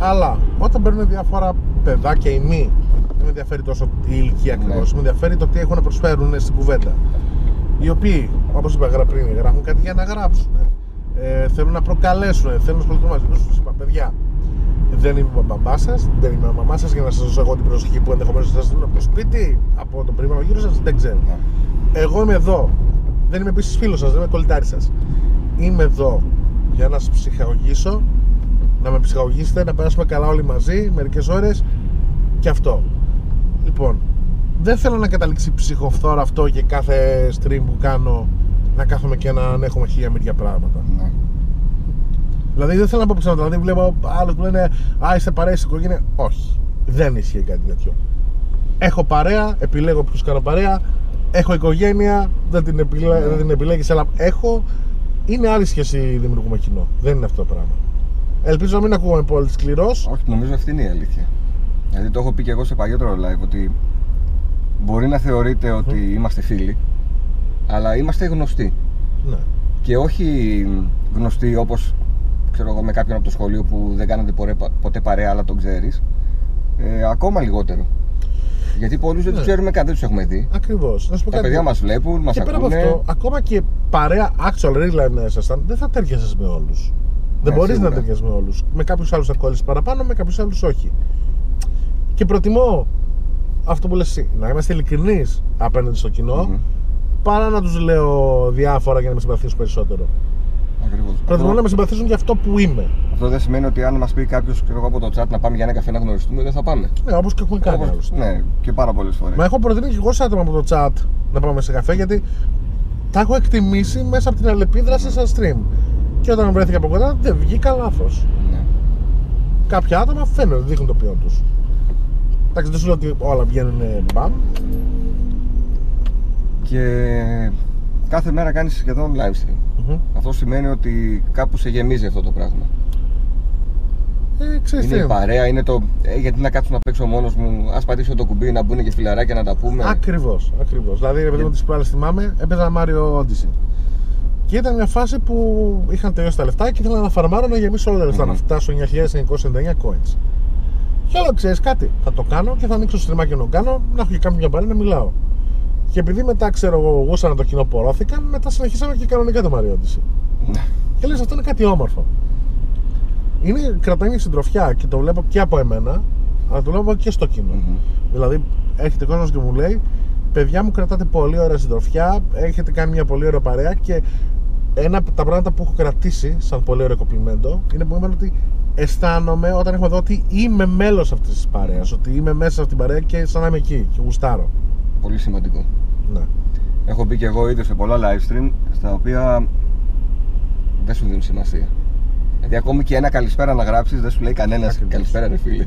S2: Αλλά όταν παίρνουν διάφορα παιδάκια ή μη, δεν με ενδιαφέρει τόσο η ηλικία ακριβώς.
S1: Ναι.
S2: Με ενδιαφέρει το τι έχουν να προσφέρουν στην κουβέντα. Οι οποίοι, όπως είπα γρα- πριν, γράφουν κάτι για να γράψουν. Ε, θέλουν να προκαλέσουν, θέλουν να ασχοληθούν μαζί τους. Τους είπα, παιδιά, δεν είμαι ο μπαμπάς σας, δεν είμαι η μαμά σας για να σας δώσω εγώ την προσοχή που ενδεχομένως σας δίνω από το σπίτι, από τον περίμενο γύρω σας, δεν ξέρω.
S1: Ναι.
S2: Εγώ είμαι εδώ. Δεν είμαι επίσης φίλος σας, δεν είμαι κολλητάρι σας. Είμαι εδώ για να σας ψυχαγωγήσω, να με ψυχαγωγήσετε, να περάσουμε καλά όλοι μαζί μερικές ώρες και αυτό. Λοιπόν, δεν θέλω να καταλήξει ψυχοφθόρα αυτό και κάθε stream που κάνω να κάθομαι και να έχουμε χίλια μεριά πράγματα.
S1: Ναι.
S2: Δηλαδή δεν θέλω να πω ψέματα. Δηλαδή βλέπω άλλους που λένε Α, είστε παρέα στην οικογένεια. Όχι. Δεν ισχύει κάτι τέτοιο. Έχω παρέα, επιλέγω ποιους κάνω παρέα. Έχω οικογένεια, δεν την, επιλέ...
S1: Ναι.
S2: δεν την επιλέγεις, αλλά έχω. Είναι άλλη σχέση δημιουργούμε κοινό. Δεν είναι αυτό το πράγμα. Ελπίζω να μην ακούγομαι πολύ σκληρός.
S1: Όχι, νομίζω αυτή είναι η αλήθεια. Δηλαδή το έχω πει και εγώ σε παλιότερο live ότι μπορεί να θεωρείτε ότι είμαστε φίλοι, αλλά είμαστε γνωστοί.
S2: Ναι.
S1: Και όχι γνωστοί όπως ξέρω εγώ με κάποιον από το σχολείο που δεν κάνατε πορε- ποτέ παρέα αλλά τον ξέρεις. Ε, ακόμα λιγότερο. Γιατί πολλούς δεν τους
S2: Ναι.
S1: ξέρουμε καν, δεν τους έχουμε δει.
S2: Ακριβώς. Να σου πω
S1: Τα
S2: κάτι.
S1: παιδιά μας βλέπουν, μας
S2: και πέρα από
S1: ακούνε.
S2: αυτό, ακόμα και παρέα actual real life να ήσασταν, δεν θα τέριαζε με όλους. δεν μπορείς να
S1: Ναι, σίγουρα.
S2: ταιριάζεις με όλους. Με κάποιους άλλους θα κόλλει παραπάνω, με κάποιους άλλους όχι. Και προτιμώ αυτό που λες εσύ, να είμαστε ειλικρινείς απέναντι στο κοινό,
S1: Μμμ.
S2: Παρά να τους λέω διάφορα για να με συμπαθήσουν περισσότερο.
S1: Ακριβώς.
S2: Προτιμώ
S1: Αυτό,
S2: να με συμπαθήσουν για αυτό που είμαι.
S1: αυτό δεν σημαίνει ότι αν μας πει κάποιος ξέρω εγώ, από το chat να πάμε για ένα καφέ να γνωριστούμε, δεν θα πάμε.
S2: Ναι, όπως και έχουμε κάνει
S1: Όπως-
S2: άλλωστε.
S1: ναι, και πάρα πολλές φορές.
S2: Μα έχω προτείνει και εγώ σε άτομα από το chat να πάμε σε καφέ γιατί τα έχω εκτιμήσει μέσα από την αλληλεπίδραση σαν stream. Και όταν βρέθηκα από κοντά δεν βγήκα λάθος.
S1: Ναι.
S2: Κάποια άτομα φαίνονται, δείχνουν το ποιόν τους. Εντάξει, δεν σου λέω ότι όλα βγαίνουν μπαμ.
S1: Και κάθε μέρα κάνεις σχεδόν live stream.
S2: Μμμ.
S1: Αυτό σημαίνει ότι κάπου σε γεμίζει αυτό το πράγμα.
S2: Ε, ξέρεις
S1: Είναι
S2: τι.
S1: η παρέα, είναι το. Ε, γιατί να κάτσω να παίξω μόνος μου, ας πατήσω το κουμπί να μπουν και φιλαράκια να τα πούμε.
S2: Ακριβώς, ακριβώς. Δηλαδή, ρε παιδί μου,
S1: Και-
S2: τις προάλλες θυμάμαι, έπαιζα Mario Odyssey. Και ήταν μια φάση που είχαν τελειώσει τα λεφτά και ήθελα να φαρμάρω να γεμίσω όλα τα λεφτά,
S1: Μμμ.
S2: να φτάσω 9.999 coins. Και λέω, ξέρεις κάτι, θα το κάνω και θα ανοίξω στριμάκι να το κάνω, να έχω και κάποια παρέα να μιλάω. Και επειδή μετά ξέρω εγώ, γούσανα το κοινό που ορώθηκαν, μετά συνεχίσαμε και κανονικά το Mario Odyssey.
S1: Ναι.
S2: Και λες αυτό είναι κάτι όμορφο. Είναι, κρατάει μια συντροφιά και το βλέπω και από εμένα, αλλά το βλέπω και στο κοινό.
S1: Μμμ.
S2: Δηλαδή, έρχεται κόσμος και μου λέει: Παιδιά μου, κρατάτε πολύ ωραία συντροφιά, έχετε κάνει μια πολύ ωραία παρέα και ένα από τα πράγματα που έχω κρατήσει σαν πολύ ωραίο κοπλιμέντο είναι που είμαι ότι αισθάνομαι όταν έχω εδώ ότι είμαι μέλος αυτής της παρέας. Ότι είμαι μέσα σε αυτή την παρέα και σαν να είμαι εκεί και γουστάρω.
S1: Πολύ σημαντικό.
S2: Ναι.
S1: Έχω μπει και εγώ ήδη σε πολλά live stream στα οποία δεν σου δίνουν σημασία. Δηλαδή, ακόμη και ένα καλησπέρα να γράψεις, δεν σου λέει κανένας
S2: Ακριβώς.
S1: καλησπέρα, ρε φίλε.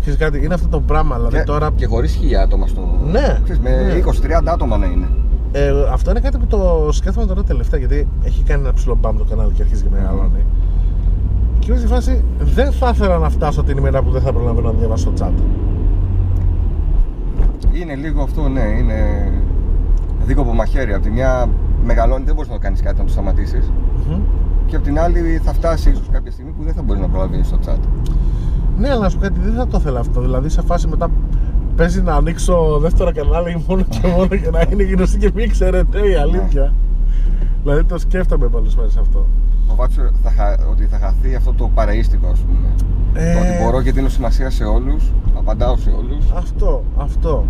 S2: Ξέρεις κάτι, είναι αυτό το πράγμα. Δηλαδή
S1: Και,
S2: τώρα.
S1: και χωρίς χίλια άτομα στο.
S2: Ναι,
S1: Ξέρεις, με
S2: ναι.
S1: 20-30 άτομα να είναι.
S2: Ε, αυτό είναι κάτι που το σκέφτομαι τώρα τελευταία γιατί έχει κάνει ένα ψηλό μπαμ το κανάλι και αρχίζει και μεγαλώνει. Και είμαι στη φάση δεν θα ήθελα να φτάσω την ημέρα που δεν θα προλαβαίνω να διαβάσω το chat.
S1: Είναι λίγο αυτό, ναι, είναι δίκοπο μαχαίρι. Από τη μια μεγαλώνει, δεν μπορείς να κάνεις κάτι να το σταματήσεις.
S2: Μμμ.
S1: Και από την άλλη θα φτάσεις ίσως κάποια στιγμή που δεν θα μπορείς να προλαβαίνει το chat.
S2: Ναι, αλλά να σου πω κάτι, δεν θα το ήθελα αυτό. Δηλαδή, σε φάση μετά παίζει να ανοίξω δεύτερο κανάλι μόνο και μόνο για να είναι γνωστή και μην ξέρετε η αλήθεια. Δηλαδή, το σκέφτομαι πολλές φορές αυτό.
S1: Φοβάσαι θα χα- ότι θα χαθεί αυτό το παραίστικο, ας πούμε.
S2: Ε.
S1: Το ότι μπορώ και δίνω σημασία σε όλους, απαντάω σε όλους.
S2: Αυτό, αυτό.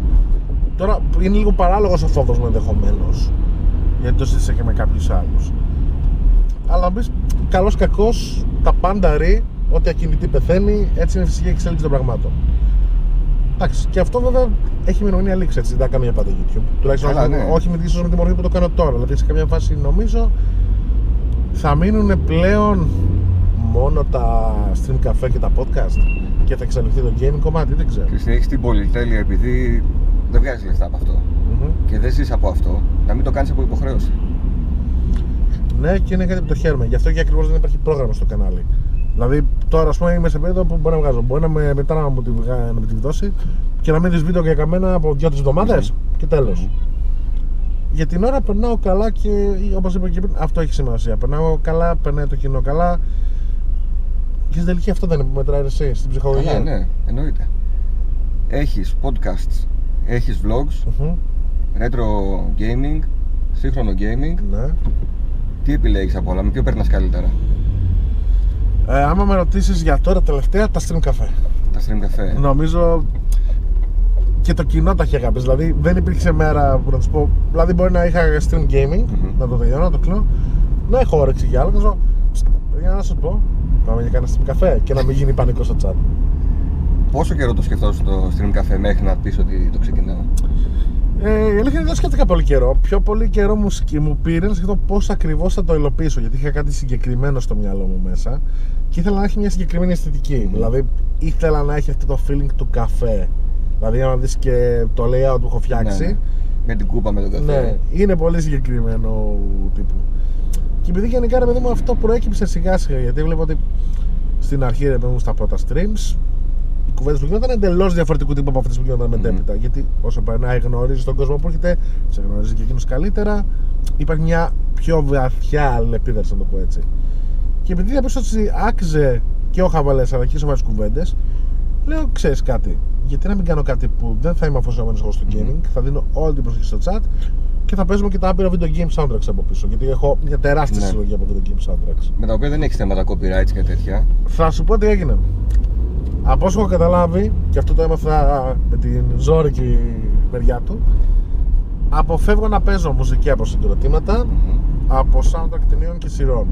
S2: Τώρα είναι λίγο παράλογος ο φόβος μου ενδεχομένως. Γιατί το συζήτησα και με κάποιους άλλους. Αλλά μπει καλός κακός, τα πάντα ρί, ότι ακινητή πεθαίνει, έτσι είναι η φυσική εξέλιξη των πραγμάτων. Εντάξει, και αυτό βέβαια έχει ημερομηνία λήξη, έτσι δεν θα κάνω για πάντα YouTube. Τουλάχιστον
S1: Καλά,
S2: όχι,
S1: ναι.
S2: όχι με, ίσως με τη μορφή που το κάνω τώρα. Δηλαδή σε κάποια φάση νομίζω θα μείνουν πλέον μόνο τα stream cafe και τα podcast και θα εξαλειφθεί το gaming κομμάτι, δεν ξέρω.
S1: Χριστίνα, έχεις την πολυτέλεια επειδή δεν βγάζει λεφτά από αυτό.
S2: Μμμ.
S1: Και δεν ζεις από αυτό, να μην το κάνεις από υποχρέωση.
S2: Ναι, και είναι κάτι που το χαίρομαι. Γι' αυτό και ακριβώς δεν υπάρχει πρόγραμμα στο κανάλι. Δηλαδή, τώρα ας πούμε είμαι σε περίοδο που μπορεί να βγάζω. Μπορεί να με, μετά να μου τη, βγα- να με τη δώσει και να μην δεις βίντεο για καμένα από δύο-τρει εβδομάδες και τέλος. Για την ώρα περνάω καλά και όπως είπα και πριν, αυτό έχει σημασία. Περνάω καλά, περνάει το κοινό καλά. Και στην τελική αυτό δεν είναι που μετράει εσύ στην ψυχολογία.
S1: Καλά, ναι, εννοείται. Έχεις podcasts, έχεις vlogs,
S2: Μμμ,
S1: retro gaming, σύγχρονο gaming.
S2: ναι.
S1: Τι επιλέγεις από όλα, με ποιο περνά καλύτερα;
S2: Ε, άμα με ρωτήσεις για τώρα τελευταία, τα stream cafe.
S1: Τα stream cafe.
S2: Νομίζω και το κοινό τα έχει αγάπη. Δηλαδή δεν υπήρξε μέρα που να του πω. Δηλαδή μπορεί να είχα stream gaming,
S1: Μμμ.
S2: να το τελειώνω, να το κλείνω, να έχω όρεξη για άλλο. Να σου πω, «Ψτ, παιδιά να σα πω, πάμε για κανένα stream καφέ και να μην γίνει πανικό στο chat.
S1: Πόσο καιρό το σκεφτόσαι το stream cafe μέχρι να πεις ότι το ξεκινάω;
S2: Ε, η αλήθεια είναι ότι δεν σκέφτηκα πολύ καιρό. Πιο πολύ καιρό μου, σκ- μου πήρε να σκεφτώ πώς ακριβώς θα το υλοποιήσω. Γιατί είχα κάτι συγκεκριμένο στο μυαλό μου μέσα και ήθελα να έχει μια συγκεκριμένη αισθητική. Δηλαδή ήθελα να έχει αυτό το feeling του καφέ. Δηλαδή, αν δεις και το layout που έχω φτιάξει.
S1: Ναι, ναι. Με την κούπα με τον καφέ.
S2: Ναι, είναι πολύ συγκεκριμένο τύπου. Και επειδή γενικά ρε παιδί μου αυτό προέκυψε σιγά σιγά γιατί βλέπω ότι στην αρχή ρε παιδί μου στα πρώτα streams οι κουβέντες που γίνονταν εντελώς διαφορετικού τύπου από αυτές που γίνονταν μετέπειτα. Γιατί όσο περνάει, γνωρίζεις τον κόσμο που έρχεται, σε γνωρίζεις και εκείνο καλύτερα. Υπάρχει μια πιο βαθιά αλληλεπίδραση, να το πω έτσι. Και επειδή διαπίστωσα ότι άξιζε και ο χαβαλές αλλά και οι σοβαρές κουβέντες, λέω: Ξέρεις κάτι, γιατί να μην κάνω κάτι που δεν θα είμαι αφοσιωμένος εγώ στο gaming, θα δίνω όλη την προσοχή στο chat και θα παίζουμε και τα άπειρα video game soundtracks από πίσω. Γιατί έχω μια τεράστια
S1: Ναι.
S2: συλλογή από video game soundtracks.
S1: Με τα οποία δεν έχεις θέματα copyrights και τέτοια.
S2: Θα σου πω τι έγινε. Από όσο έχω καταλάβει, και αυτό το έμαθα με την ζόρικη μεριά του, αποφεύγω να παίζω μουσική από συγκροτήματα,
S1: Μμμ.
S2: από soundtrack ταινιών και σειρών.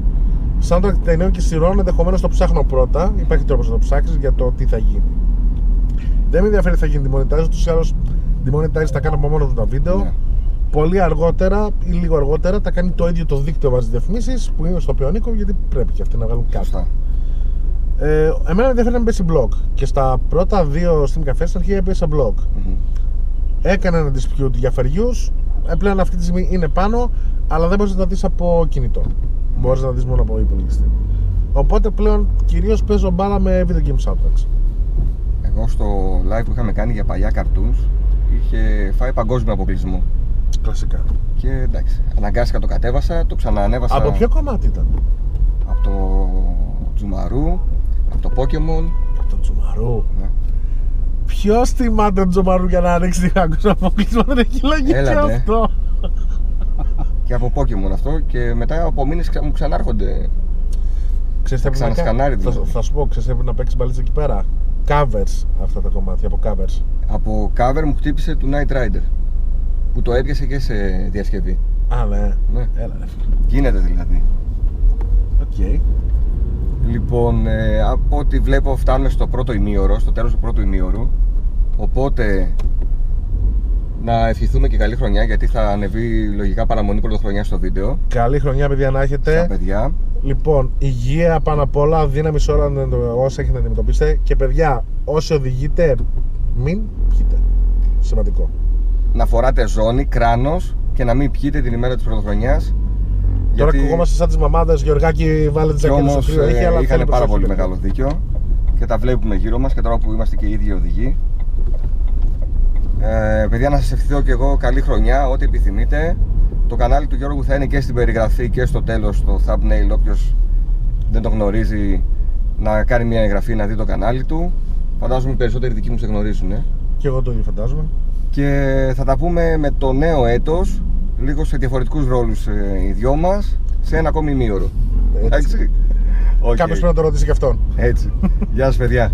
S2: Soundtrack ταινιών και σειρών ενδεχομένως το ψάχνω πρώτα. Υπάρχει τρόπος να το ψάξεις για το τι θα γίνει. Δεν με ενδιαφέρει τι θα γίνει demonetize, ούτως ή άλλως demonetize τα κάνω από μόνος τους τα βίντεο.
S1: Ναι.
S2: Πολύ αργότερα ή λίγο αργότερα τα κάνει το ίδιο το δίκτυο βάζεις διαφημίσεις που είναι στο οποίο ανήκω γιατί πρέπει και αυτοί να βγάλουν κάτι.
S1: Σωστά.
S2: Ε, εμένα με ενδιαφέρει να μπει blog και στα πρώτα δύο Steam Café στην αρχή έπεσα blog.
S1: Μμμ.
S2: Έκανα ένα dispute για φεριούς, ε, πλέον αυτή τη στιγμή είναι πάνω, αλλά δεν μπορείς να τα δεις από κινητό. Μπορείς να τα δεις μόνο από υπολογιστή. Οπότε πλέον κυρίως παίζω μπάλα με video game soundtracks.
S1: Εγώ στο live που είχαμε κάνει για παλιά cartoons είχε φάει παγκόσμιο αποκλεισμό.
S2: Κλασικά.
S1: Και εντάξει, αναγκάστηκα το κατέβασα, το ξαναανέβασα.
S2: Από ποιο κομμάτι ήταν,
S1: Από το Τζουμαρού, από το Pokemon.
S2: Από το Τζουμαρού.
S1: Ναι.
S2: Ποιος θυμάται τον Τζουμαρού για να ρίξει την άκουσα αποκλεισμό, δεν έχει λογική
S1: Έλατε.
S2: αυτό.
S1: Και από Pokemon αυτό και μετά από μήνες ξα- μου ξανάρχονται.
S2: Ξέρεις τι
S1: Θα
S2: έπρεπε να
S1: ξανασκανάρει
S2: κάνεις; θα,
S1: δηλαδή.
S2: θα σου πω, ξέρεις τι έπρεπε να παίξεις μπαλίτσα εκεί πέρα. Covers αυτά τα κομμάτια από covers.
S1: Από cover μου χτύπησε του Night Rider. Που το έπιασε και σε διασκευή.
S2: Α, ναι.
S1: Ναι.
S2: Έλα, ρε φίλε.
S1: Γίνεται δηλαδή.
S2: Οκ.
S1: Λοιπόν, ε, από ό,τι βλέπω φτάνουμε στο πρώτο ημίωρο, στο τέλος του πρώτου ημίωρου. Οπότε να ευχηθούμε και καλή χρονιά γιατί θα ανεβεί λογικά παραμονή πρωτοχρονιάς το βίντεο.
S2: Καλή χρονιά, παιδιά, να
S1: Στα
S2: έχετε.
S1: παιδιά.
S2: Λοιπόν, υγεία πάνω απ' όλα, δύναμη σε όλα να το- όσα έχετε να αντιμετωπίσετε. Και παιδιά, όσοι οδηγείτε, μην πιείτε. Σημαντικό.
S1: Να φοράτε ζώνη, κράνος και να μην πιείτε την ημέρα της πρωτοχρονιάς.
S2: Τώρα ακουγόμαστε σαν τις μαμάδες, Γεωργάκη, βάλε τι
S1: Κι
S2: ζακέτε στο
S1: όμως
S2: κρύο.
S1: ε,
S2: Έχει, αλλά
S1: είχαν
S2: θέλει
S1: πάρα
S2: προσοχή,
S1: πολύ
S2: παιδιά.
S1: μεγάλο δίκιο και τα βλέπουμε γύρω μας και τώρα που είμαστε και οι ίδιοι οδηγοί. Ε, παιδιά να σας ευχηθώ και εγώ καλή χρονιά, ό,τι επιθυμείτε. Το κανάλι του Γιώργου θα είναι και στην περιγραφή και στο τέλος το thumbnail όποιος δεν το γνωρίζει να κάνει μια εγγραφή να δει το κανάλι του. Φαντάζομαι οι περισσότεροι δικοί μου σε γνωρίζουν. Ε.
S2: Και εγώ το ίδιο φαντάζομαι.
S1: Και θα τα πούμε με το νέο έτος, λίγο σε διαφορετικούς ρόλους ε, οι δυο μας, σε ένα ακόμη ημίωρο.
S2: Έτσι.
S1: Εντάξει. Οκ.
S2: Κάποιο πρέπει να το ρωτήσει και αυτόν.
S1: Έτσι. Γεια σας παιδιά.